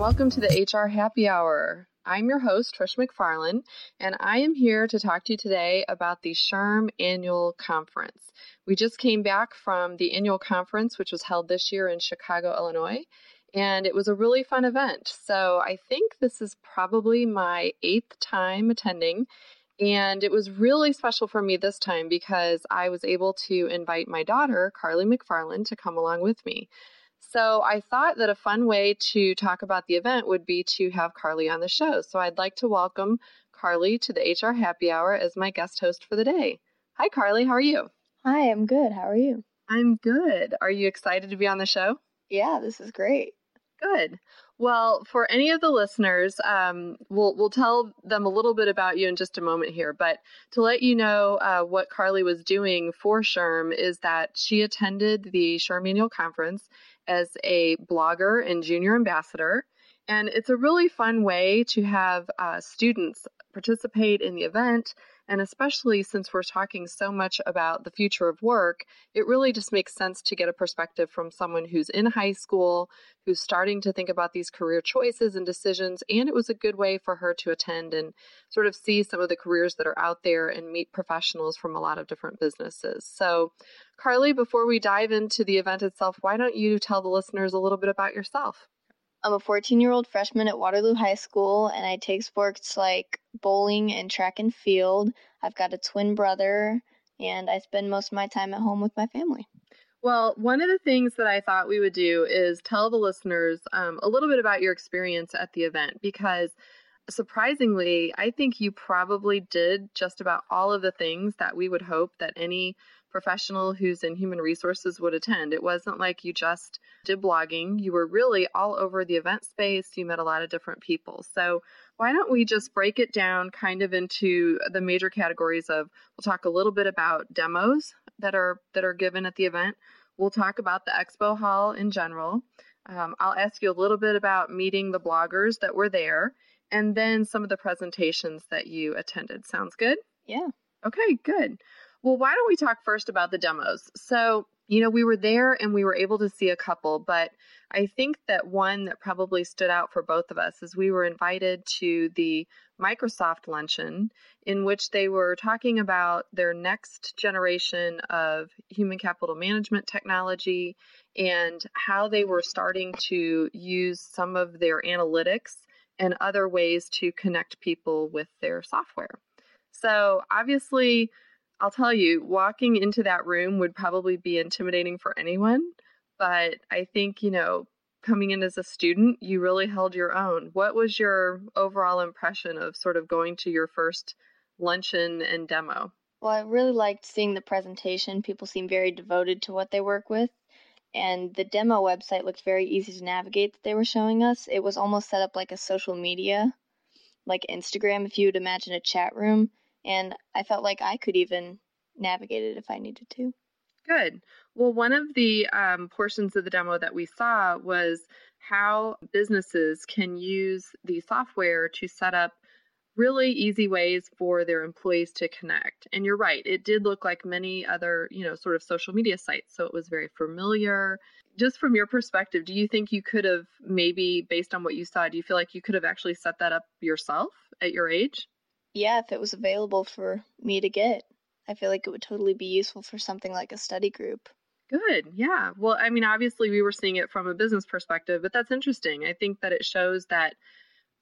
welcome to the HR Happy Hour. I'm your host, Trish McFarlane, and I am here to talk to you today about the SHRM Annual Conference. We just came back from the annual conference, which was held this year in Chicago, Illinois, and it was a really fun event. So I think this is probably my eighth time attending. And it was really special for me this time because I was able to invite my daughter, Carleigh McFarlane, to come along with me. So I thought that a fun way to talk about the event would be to have Carleigh on the show. So I'd like to welcome Carleigh to the HR Happy Hour as my guest host for the day. Hi, Carleigh. How are you? Hi, I'm good. How are you? I'm good. Are you excited to be on the show? Yeah, this is great. Good. Well, for any of the listeners, um, we'll we'll tell them a little bit about you in just a moment here. But to let you know uh, what Carleigh was doing for SHRM is that she attended the SHRM annual conference as a blogger and junior ambassador. And it's a really fun way to have uh, students participate in the event. And especially since we're talking so much about the future of work, it really just makes sense to get a perspective from someone who's in high school, who's starting to think about these career choices and decisions. And it was a good way for her to attend and sort of see some of the careers that are out there and meet professionals from a lot of different businesses. So, Carleigh, before we dive into the event itself, why don't you tell the listeners a little bit about yourself? I'm a 14 year old freshman at Waterloo High School, and I take sports like bowling and track and field. I've got a twin brother, and I spend most of my time at home with my family. Well, one of the things that I thought we would do is tell the listeners um, a little bit about your experience at the event because surprisingly, I think you probably did just about all of the things that we would hope that any professional who's in human resources would attend. It wasn't like you just did blogging, you were really all over the event space. You met a lot of different people. So, why don't we just break it down kind of into the major categories of we'll talk a little bit about demos that are that are given at the event. We'll talk about the expo hall in general. Um, I'll ask you a little bit about meeting the bloggers that were there and then some of the presentations that you attended. Sounds good? Yeah. Okay, good. Well, why don't we talk first about the demos? So, you know, we were there and we were able to see a couple, but I think that one that probably stood out for both of us is we were invited to the Microsoft luncheon in which they were talking about their next generation of human capital management technology and how they were starting to use some of their analytics and other ways to connect people with their software. So, obviously, I'll tell you, walking into that room would probably be intimidating for anyone. But I think, you know, coming in as a student, you really held your own. What was your overall impression of sort of going to your first luncheon and demo? Well, I really liked seeing the presentation. People seem very devoted to what they work with. And the demo website looked very easy to navigate that they were showing us. It was almost set up like a social media, like Instagram, if you would imagine a chat room and I felt like I could even navigate it if I needed to. Good. Well, one of the um, portions of the demo that we saw was how businesses can use the software to set up really easy ways for their employees to connect. And you're right, it did look like many other, you know, sort of social media sites. So it was very familiar. Just from your perspective, do you think you could have maybe, based on what you saw, do you feel like you could have actually set that up yourself at your age? Yeah, if it was available for me to get, I feel like it would totally be useful for something like a study group. Good. Yeah. Well, I mean, obviously we were seeing it from a business perspective, but that's interesting. I think that it shows that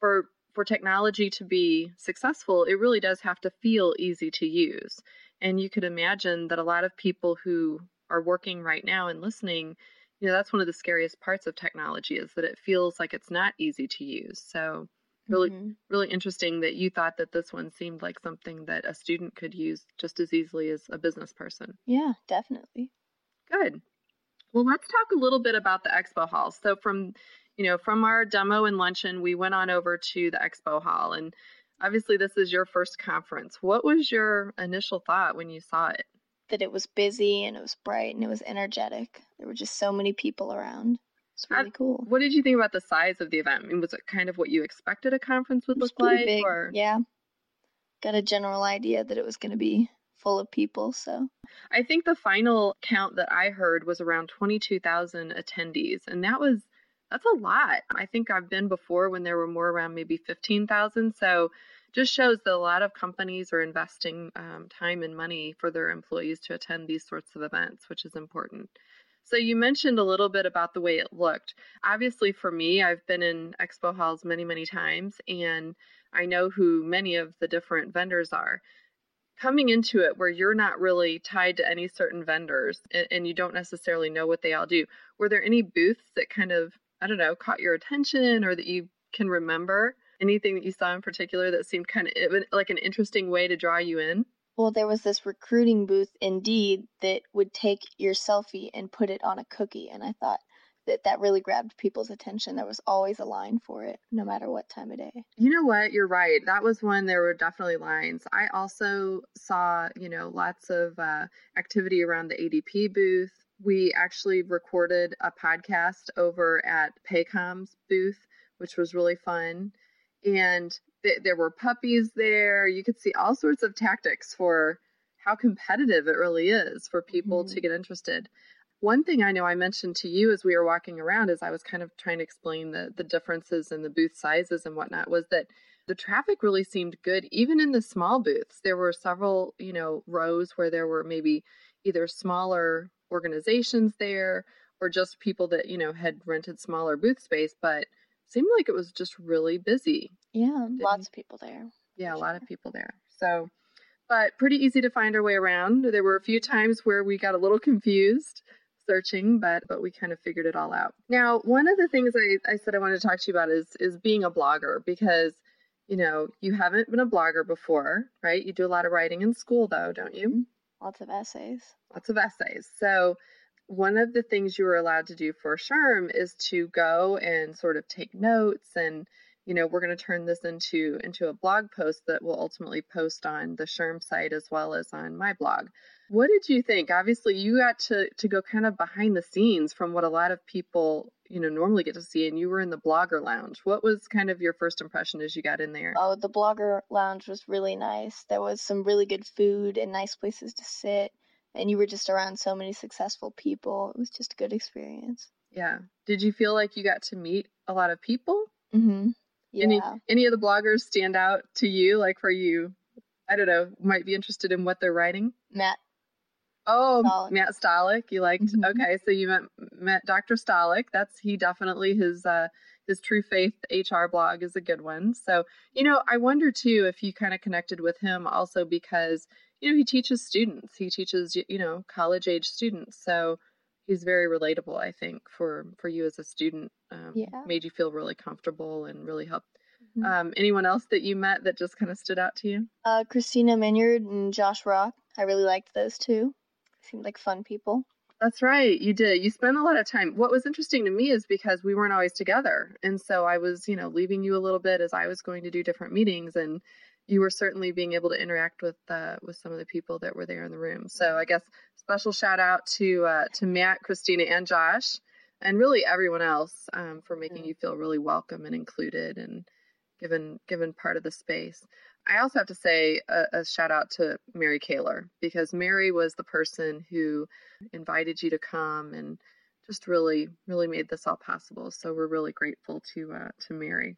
for for technology to be successful, it really does have to feel easy to use. And you could imagine that a lot of people who are working right now and listening, you know, that's one of the scariest parts of technology is that it feels like it's not easy to use. So really mm-hmm. really interesting that you thought that this one seemed like something that a student could use just as easily as a business person yeah definitely good well let's talk a little bit about the expo hall so from you know, from our demo and luncheon, we went on over to the expo hall. And obviously, this is your first conference. What was your initial thought when you saw it? That it was busy and it was bright and it was energetic. There were just so many people around. It's really cool. What did you think about the size of the event? I mean, was it kind of what you expected a conference would look like? Big. Or? Yeah. Got a general idea that it was going to be full of people. So I think the final count that I heard was around 22,000 attendees. And that was that's a lot. I think I've been before when there were more around maybe 15,000. So just shows that a lot of companies are investing um, time and money for their employees to attend these sorts of events, which is important. So you mentioned a little bit about the way it looked. Obviously, for me, I've been in expo halls many, many times, and I know who many of the different vendors are. Coming into it where you're not really tied to any certain vendors and, and you don't necessarily know what they all do, were there any booths that kind of I don't know, caught your attention or that you can remember? Anything that you saw in particular that seemed kind of like an interesting way to draw you in? Well, there was this recruiting booth, Indeed, that would take your selfie and put it on a cookie. And I thought that that really grabbed people's attention. There was always a line for it, no matter what time of day. You know what? You're right. That was when there were definitely lines. I also saw, you know, lots of uh, activity around the ADP booth we actually recorded a podcast over at Paycom's booth, which was really fun. And th- there were puppies there. You could see all sorts of tactics for how competitive it really is for people mm-hmm. to get interested. One thing I know I mentioned to you as we were walking around, as I was kind of trying to explain the, the differences in the booth sizes and whatnot, was that the traffic really seemed good, even in the small booths. There were several, you know, rows where there were maybe either smaller organizations there or just people that, you know, had rented smaller booth space, but seemed like it was just really busy. Yeah, Didn't lots of people there. Yeah, a lot of people there. So, but pretty easy to find our way around. There were a few times where we got a little confused searching, but but we kind of figured it all out. Now, one of the things I, I said I wanted to talk to you about is is being a blogger because you know you haven't been a blogger before, right? You do a lot of writing in school though, don't you? Mm-hmm. Lots of essays. Lots of essays. So, one of the things you were allowed to do for SHRM is to go and sort of take notes and you know we're going to turn this into into a blog post that will ultimately post on the SHRM site as well as on my blog. What did you think? Obviously you got to to go kind of behind the scenes from what a lot of people you know normally get to see and you were in the blogger lounge. What was kind of your first impression as you got in there? Oh the blogger lounge was really nice. There was some really good food and nice places to sit and you were just around so many successful people it was just a good experience yeah did you feel like you got to meet a lot of people mm-hmm yeah. any any of the bloggers stand out to you like for you i don't know might be interested in what they're writing matt Oh, Stollak. Matt Stollak. You liked? Mm-hmm. Okay, so you met met Dr. Stollak. That's he definitely his uh his True Faith HR blog is a good one. So you know, I wonder too if you kind of connected with him also because you know he teaches students. He teaches you know college age students. So he's very relatable. I think for for you as a student, um, yeah. made you feel really comfortable and really helped. Mm-hmm. Um, anyone else that you met that just kind of stood out to you? Uh, Christina Minyard and Josh Rock. I really liked those two seemed like fun people. That's right. You did. You spent a lot of time. What was interesting to me is because we weren't always together. And so I was, you know, leaving you a little bit as I was going to do different meetings and you were certainly being able to interact with uh, with some of the people that were there in the room. So I guess special shout out to uh, to Matt, Christina, and Josh, and really everyone else um, for making you feel really welcome and included and given given part of the space. I also have to say a, a, shout out to Mary Kaylor because Mary was the person who invited you to come and just really, really made this all possible. So we're really grateful to uh, to Mary.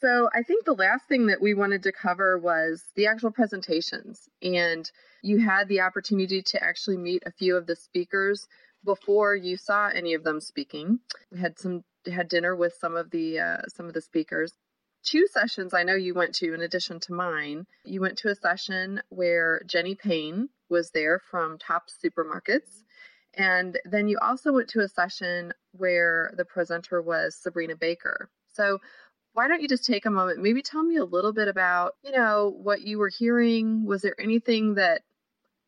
So I think the last thing that we wanted to cover was the actual presentations, and you had the opportunity to actually meet a few of the speakers before you saw any of them speaking. We had some had dinner with some of the uh, some of the speakers two sessions I know you went to in addition to mine. You went to a session where Jenny Payne was there from Tops Supermarkets. And then you also went to a session where the presenter was Sabrina Baker. So why don't you just take a moment, maybe tell me a little bit about, you know, what you were hearing? Was there anything that,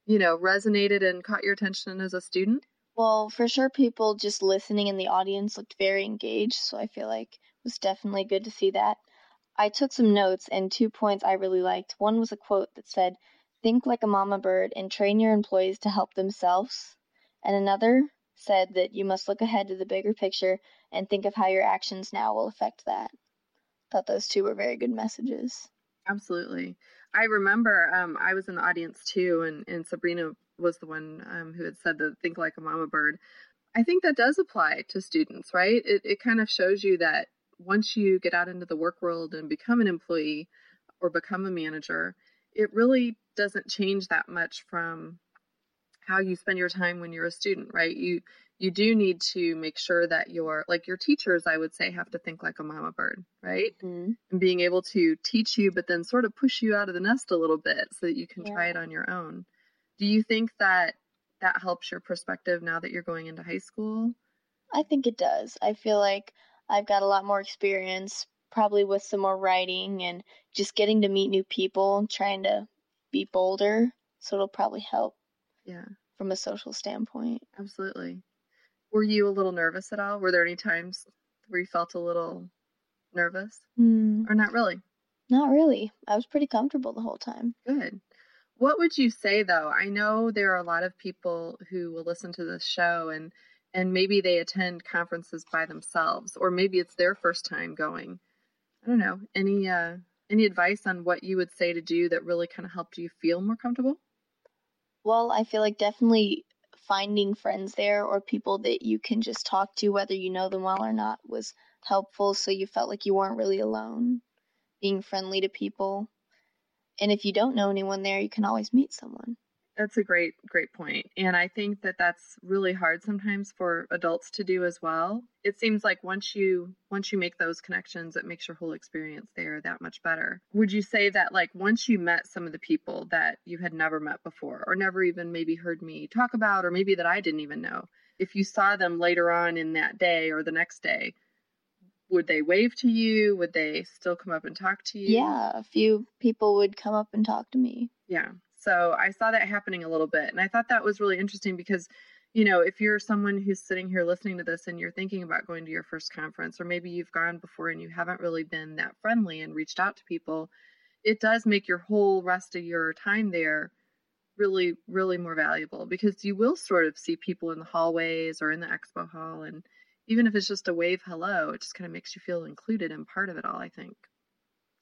you know, resonated and caught your attention as a student? Well, for sure, people just listening in the audience looked very engaged, so I feel like it was definitely good to see that. I took some notes, and two points I really liked. One was a quote that said, Think like a mama bird and train your employees to help themselves. And another said that you must look ahead to the bigger picture and think of how your actions now will affect that. Thought those two were very good messages. Absolutely. I remember um, I was in the audience too, and, and Sabrina was the one um, who had said the think like a mama bird. I think that does apply to students, right? It, it kind of shows you that once you get out into the work world and become an employee or become a manager, it really doesn't change that much from how you spend your time when you're a student, right? You you do need to make sure that your like your teachers i would say have to think like a mama bird right mm-hmm. and being able to teach you but then sort of push you out of the nest a little bit so that you can yeah. try it on your own do you think that that helps your perspective now that you're going into high school i think it does i feel like i've got a lot more experience probably with some more writing and just getting to meet new people trying to be bolder so it'll probably help yeah from a social standpoint absolutely were you a little nervous at all? Were there any times where you felt a little nervous? Mm. Or not really? Not really. I was pretty comfortable the whole time. Good. What would you say though? I know there are a lot of people who will listen to this show and and maybe they attend conferences by themselves or maybe it's their first time going. I don't know. Any uh any advice on what you would say to do that really kind of helped you feel more comfortable? Well, I feel like definitely finding friends there or people that you can just talk to, whether you know them well or not, was helpful. So you felt like you weren't really alone. Being friendly to people. And if you don't know anyone there, you can always meet someone. That's a great, great point. And I think that that's really hard sometimes for adults to do as well. It seems like once you once you make those connections, it makes your whole experience there that much better. Would you say that like once you met some of the people that you had never met before or never even maybe heard me talk about or maybe that I didn't even know, if you saw them later on in that day or the next day, would they wave to you? Would they still come up and talk to you? Yeah, a few people would come up and talk to me. Yeah. So I saw that happening a little bit. And I thought that was really interesting because, you know, if you're someone who's sitting here listening to this and you're thinking about going to your first conference, or maybe you've gone before and you haven't really been that friendly and reached out to people, it does make your whole rest of your time there really, really more valuable because you will sort of see people in the hallways or in the expo hall. And even if it's just a wave hello, it just kind of makes you feel included and part of it all, I think.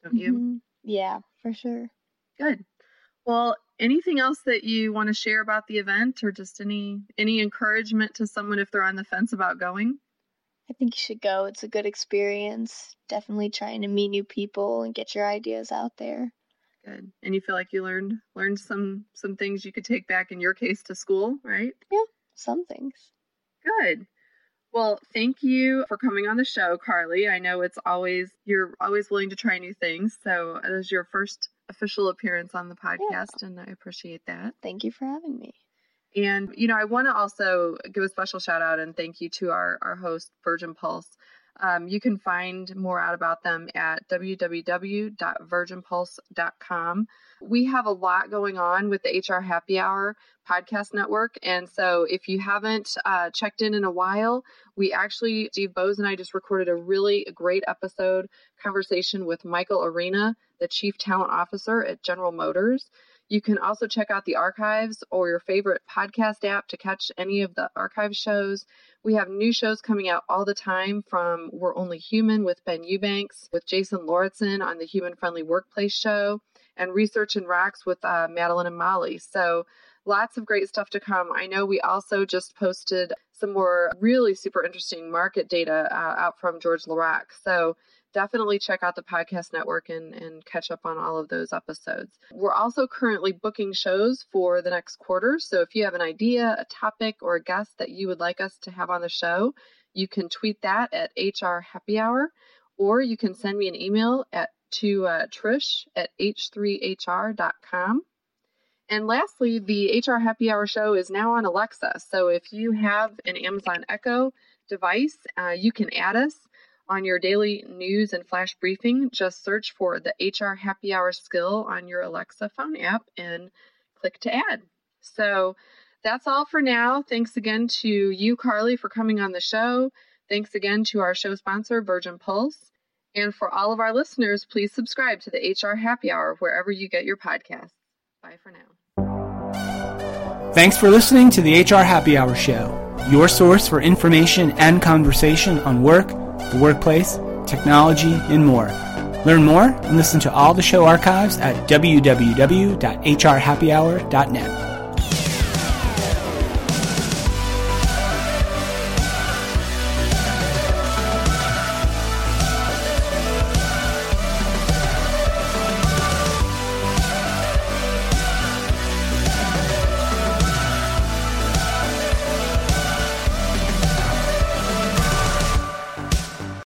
Don't you? Mm-hmm. Yeah, for sure. Good. Well, anything else that you want to share about the event or just any any encouragement to someone if they're on the fence about going? I think you should go. It's a good experience. Definitely trying to meet new people and get your ideas out there. Good. And you feel like you learned learned some some things you could take back in your case to school, right? Yeah, some things. Good. Well, thank you for coming on the show, Carleigh. I know it's always you're always willing to try new things. So is your first official appearance on the podcast, yeah. and I appreciate that. Thank you for having me. And, you know, I want to also give a special shout out and thank you to our, our host, Virgin Pulse. Um, you can find more out about them at www.virginpulse.com. We have a lot going on with the HR Happy Hour podcast network. And so if you haven't uh, checked in in a while, we actually, Steve Boese and I just recorded a really great episode conversation with Michael Arena, the Chief Talent Officer at General Motors. You can also check out the archives or your favorite podcast app to catch any of the archive shows. We have new shows coming out all the time from We're Only Human with Ben Eubanks, with Jason Lauritsen on the Human Friendly Workplace Show, and Research and Rocks with uh, Madeline and Molly. So lots of great stuff to come. I know we also just posted some more really super interesting market data uh, out from George LaRocque. So definitely check out the podcast network and, and catch up on all of those episodes. We're also currently booking shows for the next quarter. So if you have an idea, a topic, or a guest that you would like us to have on the show, you can tweet that at HR Happy Hour, or you can send me an email at to uh, Trish at h3hr.com. And lastly, the HR Happy Hour show is now on Alexa. So if you have an Amazon Echo device, uh, you can add us on your daily news and flash briefing, just search for the HR Happy Hour skill on your Alexa phone app and click to add. So that's all for now. Thanks again to you, Carleigh, for coming on the show. Thanks again to our show sponsor, Virgin Pulse. And for all of our listeners, please subscribe to the HR Happy Hour wherever you get your podcasts. Bye for now. Thanks for listening to the HR Happy Hour Show, your source for information and conversation on work, the workplace, technology, and more. Learn more and listen to all the show archives at www.hrhappyhour.net.